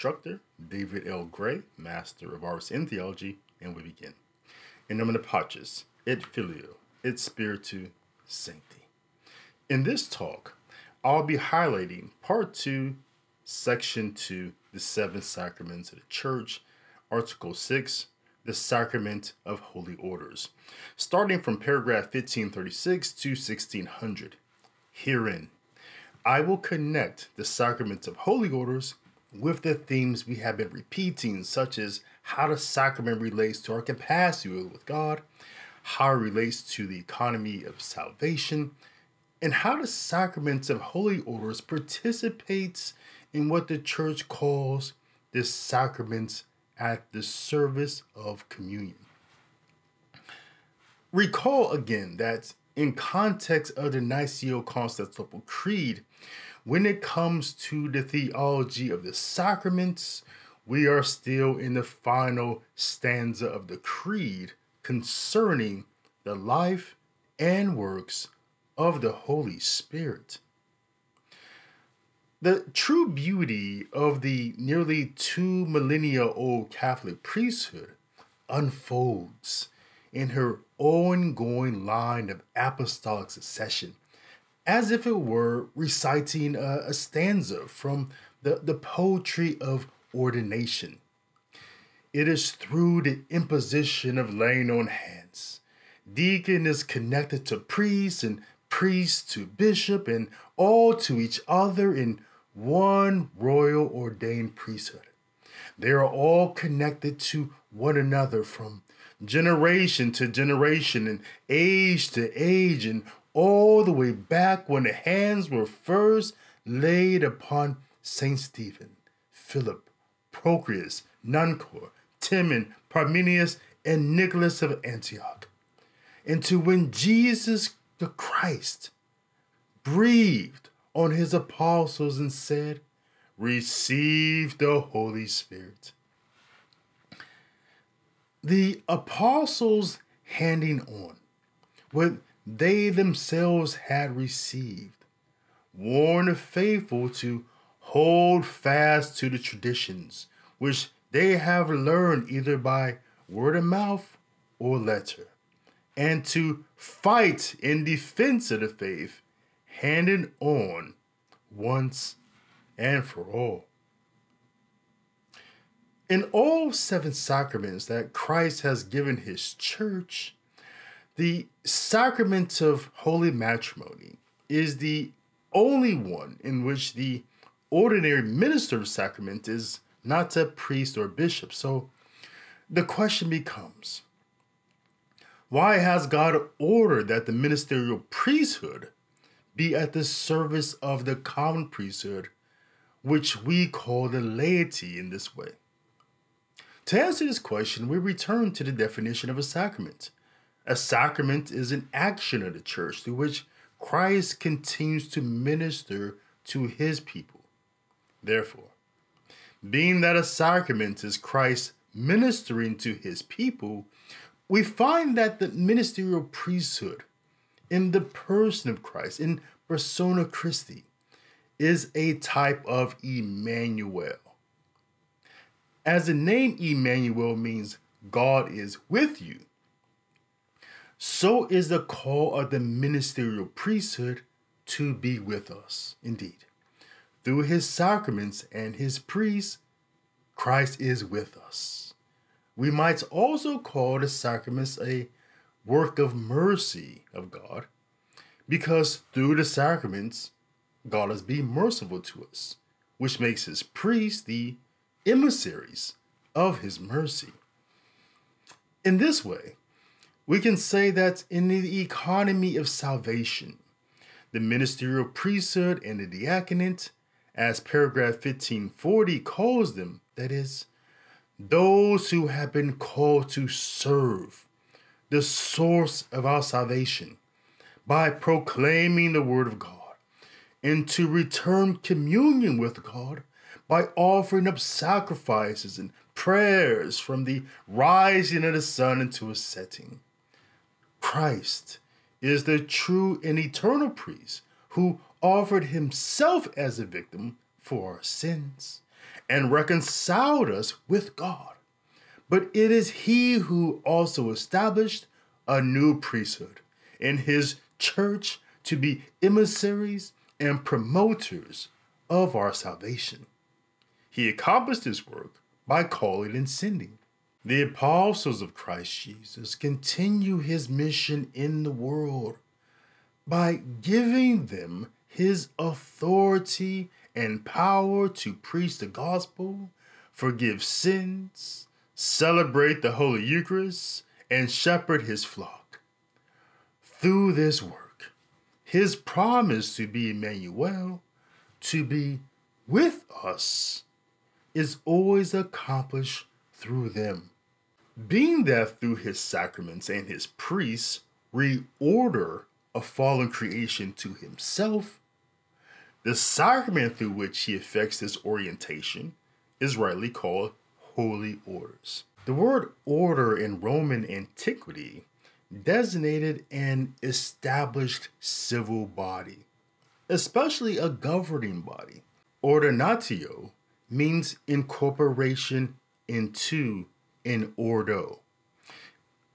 Instructor, David L. Gray, Master of Arts in Theology, and we begin. In nomine Patris, et Filio, et Spiritu Sancti. In this talk, I'll be highlighting Part 2, Section 2, the seven sacraments of the Church, Article 6, the sacrament of holy orders, starting from paragraph 1536 to 1600. Herein, I will connect the sacrament of holy orders with the themes we have been repeating, such as how the sacrament relates to our capacity with God, how it relates to the economy of salvation, and how the sacraments of holy orders participates in what the church calls the sacraments at the service of communion. Recall again that in context of the Niceno-Constantinople Creed, when it comes to the theology of the sacraments, we are still in the final stanza of the creed concerning the life and works of the Holy Spirit. The true beauty of the nearly two millennia old Catholic priesthood unfolds in her ongoing line of apostolic succession, as if it were reciting a, a stanza from the, the poetry of ordination. It is through the imposition of laying on hands. Deacon is connected to priest and priest to bishop and all to each other in one royal ordained priesthood. They are all connected to one another from generation to generation and age to age and all the way back when the hands were first laid upon Saint Stephen, Philip, Prochorus, Nicanor, Timon, Parmenas, and Nicholas of Antioch. And to when Jesus the Christ breathed on his apostles and said, Receive the Holy Spirit. The apostles handing on what they themselves had received warned the faithful to hold fast to the traditions which they have learned either by word of mouth or letter, and to fight in defense of the faith handed on once and for all. In all seven sacraments that Christ has given his church, the sacrament of holy matrimony is the only one in which the ordinary minister of sacrament is not a priest or bishop. So the question becomes why has God ordered that the ministerial priesthood be at the service of the common priesthood, which we call the laity in this way? To answer this question, we return to the definition of a sacrament. A sacrament is an action of the church through which Christ continues to minister to his people. Therefore, being that a sacrament is Christ ministering to his people, we find that the ministerial priesthood in the person of Christ, in persona Christi, is a type of Emmanuel. As the name Emmanuel means God is with you, so is the call of the ministerial priesthood to be with us, indeed. Through his sacraments and his priests, Christ is with us. We might also call the sacraments a work of mercy of God, because through the sacraments, God is being merciful to us, which makes his priests the emissaries of his mercy. In this way, we can say that in the economy of salvation, the ministerial priesthood and the diaconate as paragraph 1540 calls them, that is, those who have been called to serve the source of our salvation by proclaiming the word of God and to return communion with God by offering up sacrifices and prayers from the rising of the sun into its setting. Christ is the true and eternal priest who offered himself as a victim for our sins and reconciled us with God. But it is he who also established a new priesthood in his church to be emissaries and promoters of our salvation. He accomplished his work by calling and sending. The apostles of Christ Jesus continue his mission in the world by giving them his authority and power to preach the gospel, forgive sins, celebrate the Holy Eucharist, and shepherd his flock. Through this work, his promise to be Emmanuel, to be with us, is always accomplished through them. Being that through his sacraments and his priests reorder a fallen creation to himself, the sacrament through which he effects this orientation is rightly called holy orders. The word order in Roman antiquity designated an established civil body, especially a governing body. Ordinatio means incorporation into an ordo.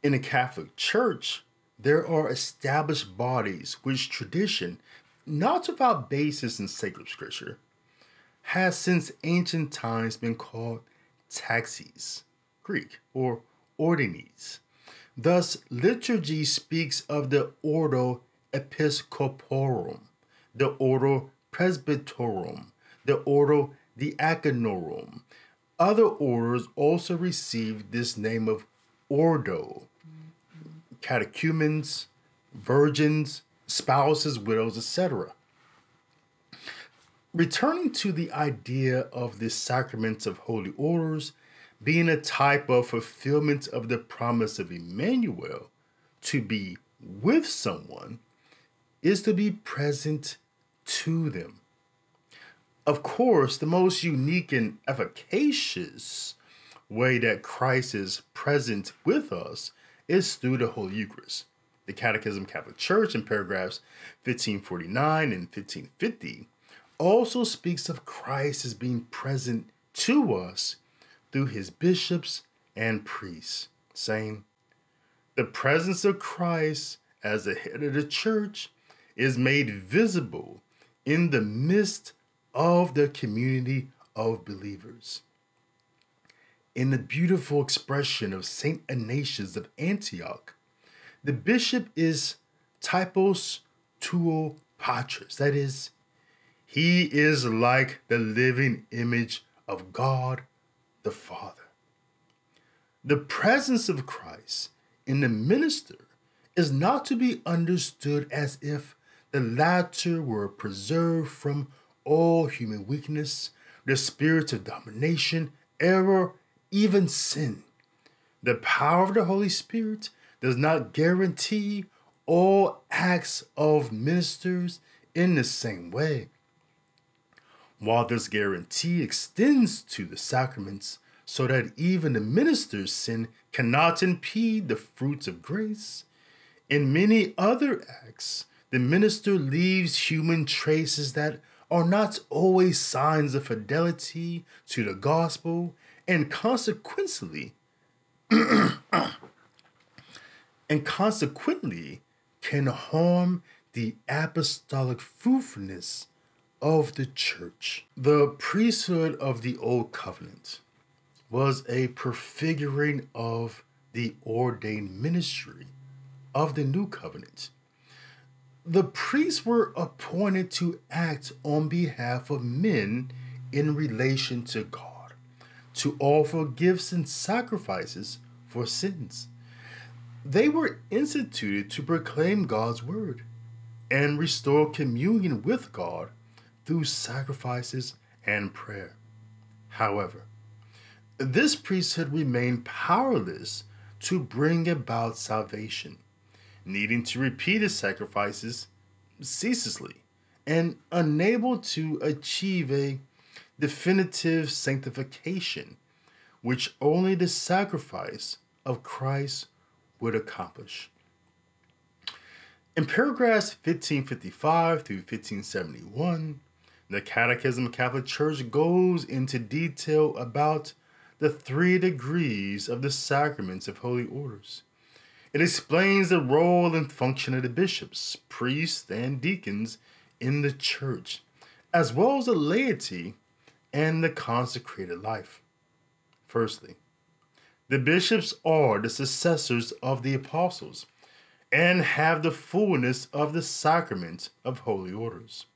In the Catholic Church, there are established bodies which tradition not without basis in sacred scripture, has since ancient times been called taxis, Greek, or ordines. Thus, liturgy speaks of the ordo episcoporum, the ordo presbyterorum, the ordo diaconorum. Other orders also received this name of ordo, catechumens, virgins, spouses, widows, etc. Returning to the idea of the sacraments of holy orders being a type of fulfillment of the promise of Emmanuel to be with someone is to be present to them. Of course, the most unique and efficacious way that Christ is present with us is through the Holy Eucharist. The Catechism Catholic Church in paragraphs 1549 and 1550 also speaks of Christ as being present to us through his bishops and priests, saying, The presence of Christ as the head of the church is made visible in the midst of the community of believers. In the beautiful expression of St. Ignatius of Antioch, the bishop is typos tou Patros. That is, he is like the living image of God the Father. The presence of Christ in the minister is not to be understood as if the latter were preserved from all human weakness, the spirit of domination, error, even sin. The power of the Holy Spirit does not guarantee all acts of ministers in the same way. While this guarantee extends to the sacraments, so that even the minister's sin cannot impede the fruits of grace, in many other acts, the minister leaves human traces that are not always signs of fidelity to the gospel, and consequently, and consequently can harm the apostolic fruitfulness of the church. The priesthood of the Old Covenant was a prefiguring of the ordained ministry of the New Covenant. The priests were appointed to act on behalf of men in relation to God, to offer gifts and sacrifices for sins they were instituted to proclaim God's word and restore communion with God through sacrifices and prayer. However, this priesthood remained powerless to bring about salvation, needing to repeat his sacrifices ceaselessly and unable to achieve a definitive sanctification, which only the sacrifice of Christ would accomplish. In paragraphs 1555 through 1571, The Catechism of Catholic Church goes into detail about the three degrees of the sacraments of holy orders. It explains the role and function of the bishops, priests, and deacons in the church, as well as the laity and the consecrated life. Firstly, the bishops are the successors of the apostles and have the fullness of the sacrament of holy orders.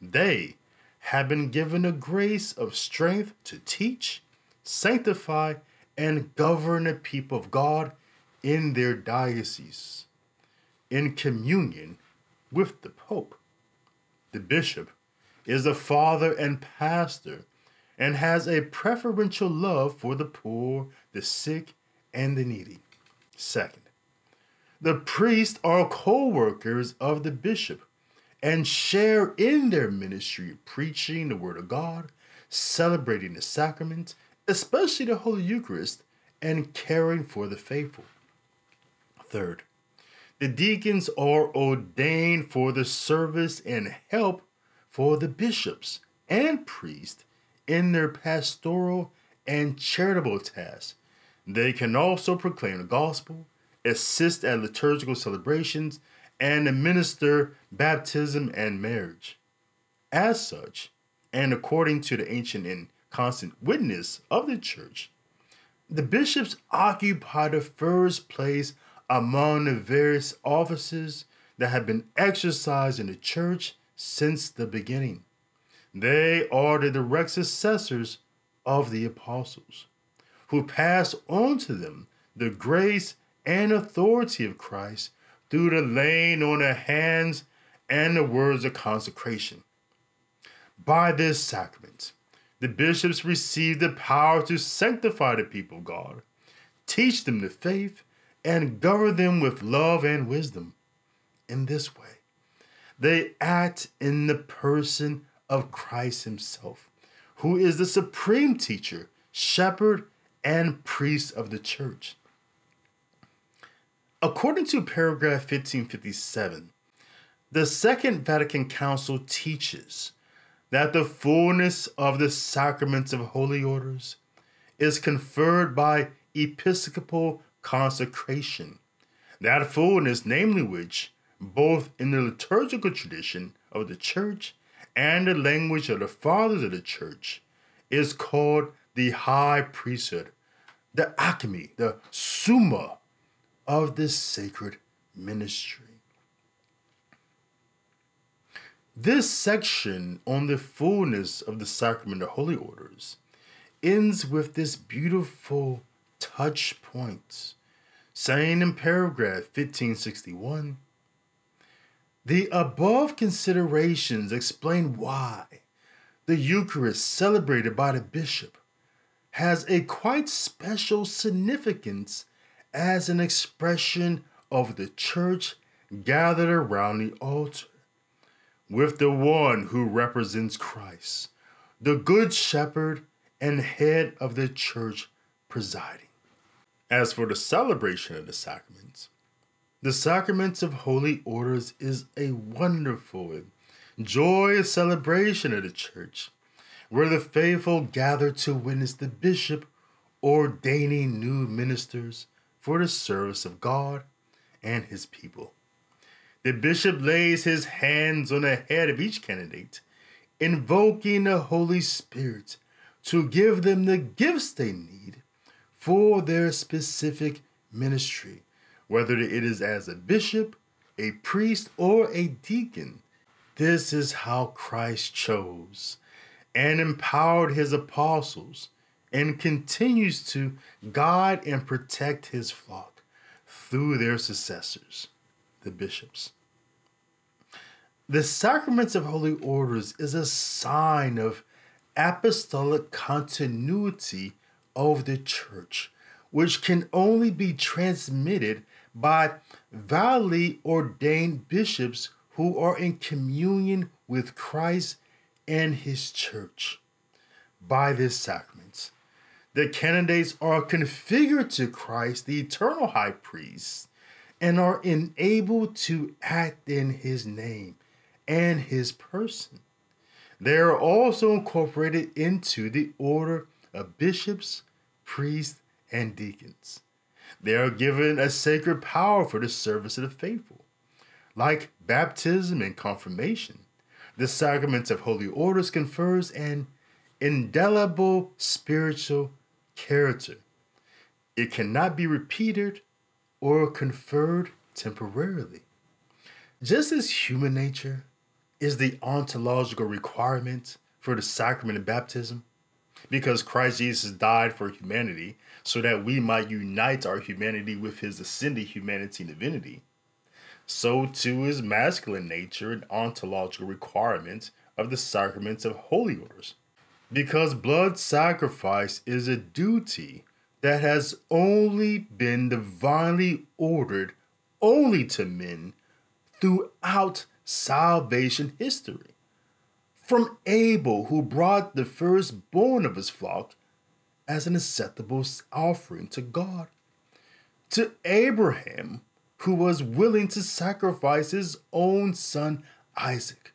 They have been given a grace of strength to teach, sanctify, and govern the people of God in their dioceses, in communion with the Pope. The bishop is the father and pastor and has a preferential love for the poor, the sick, and the needy. Second, the priests are co workers of the bishop and share in their ministry preaching the Word of God, celebrating the sacraments, especially the Holy Eucharist, and caring for the faithful. Third, the deacons are ordained for the service and help for the bishops and priests in their pastoral and charitable tasks. They can also proclaim the gospel, assist at liturgical celebrations, and administer baptism and marriage. As such, and according to the ancient and constant witness of the church, the bishops occupy the first place among the various offices that have been exercised in the church since the beginning. They are the direct successors of the apostles, who pass on to them the grace and authority of Christ through the laying on of hands and the words of consecration. By this sacrament, the bishops receive the power to sanctify the people of God, teach them the faith, and govern them with love and wisdom. In this way, they act in the person of Christ Himself, who is the supreme teacher, shepherd, and priest of the church. According to paragraph 1557, the Second Vatican Council teaches that the fullness of the sacraments of holy orders is conferred by episcopal consecration. That fullness, namely which, both in the liturgical tradition of the church and the language of the fathers of the church is called the high priesthood, the acme, the summa of this sacred ministry. This section on the fullness of the sacrament of holy orders ends with this beautiful touch point, saying in paragraph 1561 the above considerations explain why the Eucharist celebrated by the bishop has a quite special significance as an expression of the church gathered around the altar, with the one who represents Christ, the Good Shepherd and head of the church presiding. As for the celebration of the sacraments, the sacraments of holy orders is a wonderful joyous celebration of the church, where the faithful gather to witness the bishop ordaining new ministers for the service of God and his people. The bishop lays his hands on the head of each candidate, invoking the Holy Spirit to give them the gifts they need for their specific ministry whether it is as a bishop, a priest, or a deacon. This is how Christ chose and empowered his apostles and continues to guide and protect his flock through their successors, the bishops. The sacraments of holy orders is a sign of apostolic continuity of the church, which can only be transmitted by validly ordained bishops who are in communion with Christ and his church. By this sacrament, the candidates are configured to Christ, the eternal high priest, and are enabled to act in his name and his person. they are also incorporated into the order of bishops, priests, and deacons. They are given a sacred power for the service of the faithful. Like baptism and confirmation, the sacrament of holy orders confers an indelible spiritual character. It cannot be repeated or conferred temporarily. Just as human nature is the ontological requirement for the sacrament of baptism, because Christ Jesus died for humanity so that we might unite our humanity with his ascended humanity and divinity, so too is masculine nature an ontological requirement of the sacraments of holy orders. Because blood sacrifice is a duty that has only been divinely ordered only to men throughout salvation history. From Abel, who brought the firstborn of his flock as an acceptable offering to God, to Abraham, who was willing to sacrifice his own son Isaac,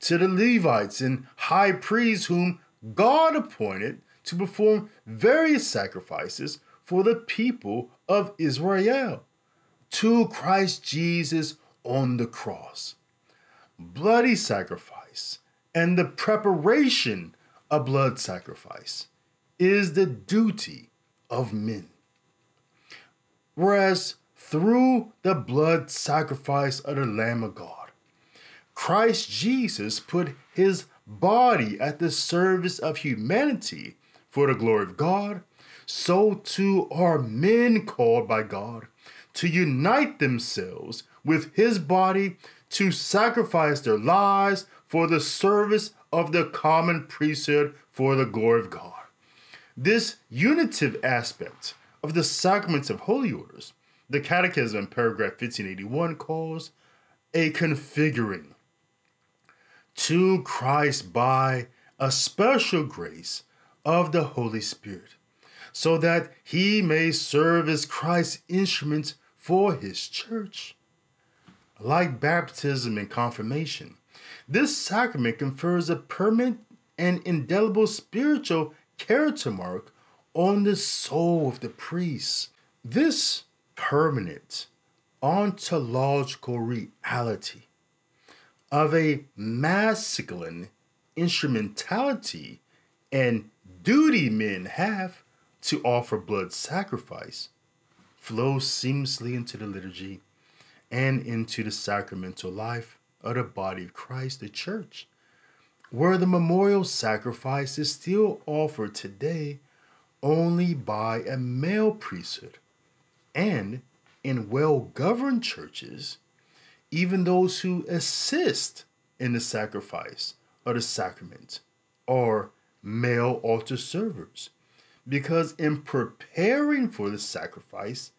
to the Levites and high priests whom God appointed to perform various sacrifices for the people of Israel, to Christ Jesus on the cross. Bloody sacrifice and the preparation of blood sacrifice is the duty of men. Whereas through the blood sacrifice of the Lamb of God. Christ Jesus put his body at the service of humanity for the glory of God, so too are men called by God to unite themselves with his body to sacrifice their lives for the service of the common priesthood for the glory of God. This unitive aspect of the sacraments of holy orders the Catechism, paragraph 1581, calls a configuring to Christ by a special grace of the Holy Spirit, so that he may serve as Christ's instrument for his church. Like baptism and confirmation, this sacrament confers a permanent and indelible spiritual character mark on the soul of the priest. This permanent ontological reality of a masculine instrumentality and duty men have to offer blood sacrifice flows seamlessly into the liturgy and into the sacramental life of the body of Christ, the church, where the memorial sacrifice is still offered today only by a male priesthood and in well governed churches, even those who assist in the sacrifice of the sacrament are male altar servers. Because in preparing for the sacrifice,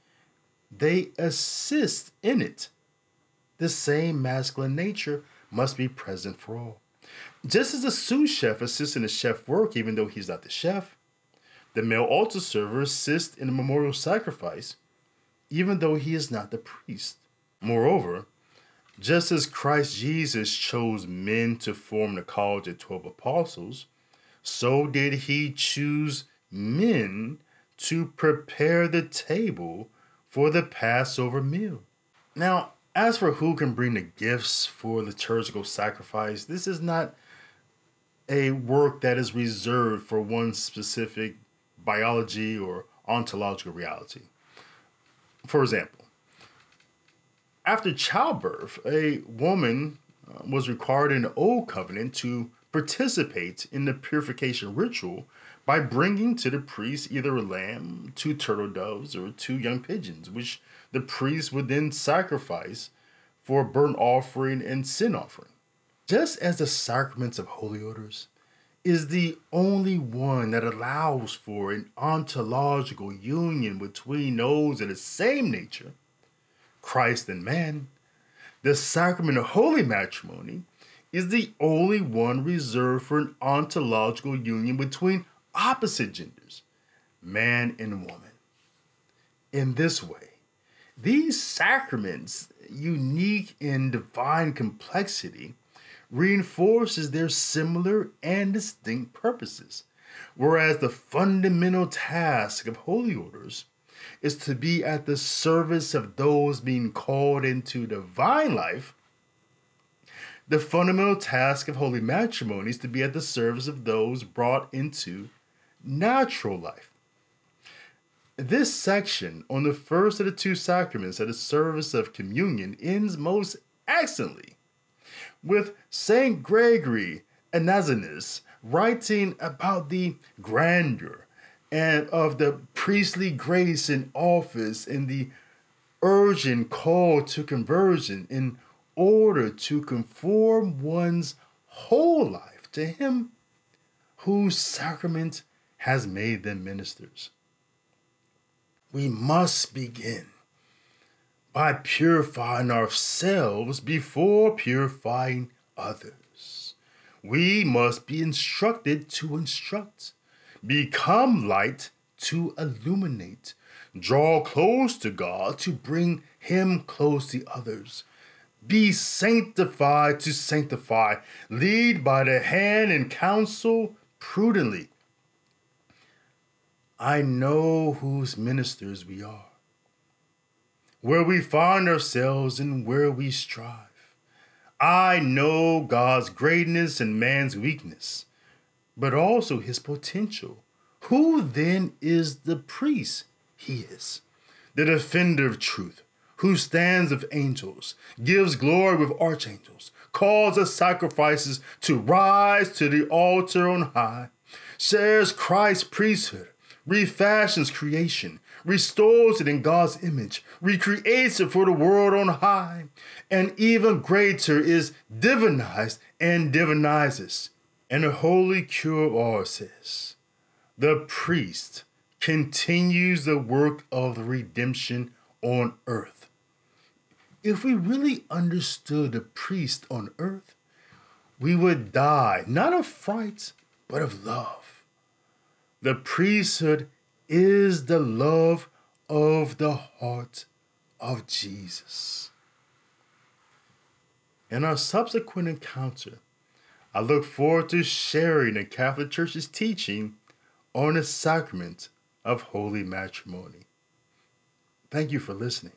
they assist in it. The same masculine nature must be present for all. Just as a sous chef assists in the chef work, even though he's not the chef, the male altar server assists in the memorial sacrifice, even though he is not the priest. Moreover, just as Christ Jesus chose men to form the college of 12 apostles, so did he choose men to prepare the table for the Passover meal. Now, as for who can bring the gifts for liturgical sacrifice, this is not a work that is reserved for one specific biology or ontological reality. For example, after childbirth, a woman uh, was required in the Old Covenant to participate in the purification ritual by bringing to the priest either a lamb, two turtle doves, or two young pigeons, which the priest would then sacrifice for a burnt offering and sin offering. Just as the sacraments of holy orders is the only one that allows for an ontological union between those of the same nature, Christ and man, the sacrament of holy matrimony is the only one reserved for an ontological union between opposite genders, man and woman. In this way, these sacraments, unique in divine complexity, reinforces their similar and distinct purposes, whereas the fundamental task of holy orders is to be at the service of those being called into divine life. The fundamental task of holy matrimony is to be at the service of those brought into natural life. This section on the first of the two sacraments at the service of communion ends most excellently with Saint Gregory Nazianzus writing about the grandeur and of the priestly grace and office and the urgent call to conversion in order to conform one's whole life to Him whose sacrament has made them ministers. We must begin by purifying ourselves before purifying others. We must be instructed to instruct become light to illuminate, draw close to God to bring Him close to others. Be sanctified to sanctify, lead by the hand and counsel prudently. I know whose ministers we are, where we find ourselves and where we strive. I know God's greatness and man's weakness but also his potential. Who then is the priest? He is the defender of truth, who stands with angels, gives glory with archangels, calls the sacrifices to rise to the altar on high, shares Christ's priesthood, refashions creation, restores it in God's image, recreates it for the world on high, and even greater is divinized and divinizes. And the Holy Curé of Ars says, the priest continues the work of the redemption on earth. If we really understood the priest on earth, we would die not of fright, but of love. The priesthood is the love of the heart of Jesus. In our subsequent encounter, I look forward to sharing the Catholic Church's teaching on the sacrament of holy matrimony. Thank you for listening.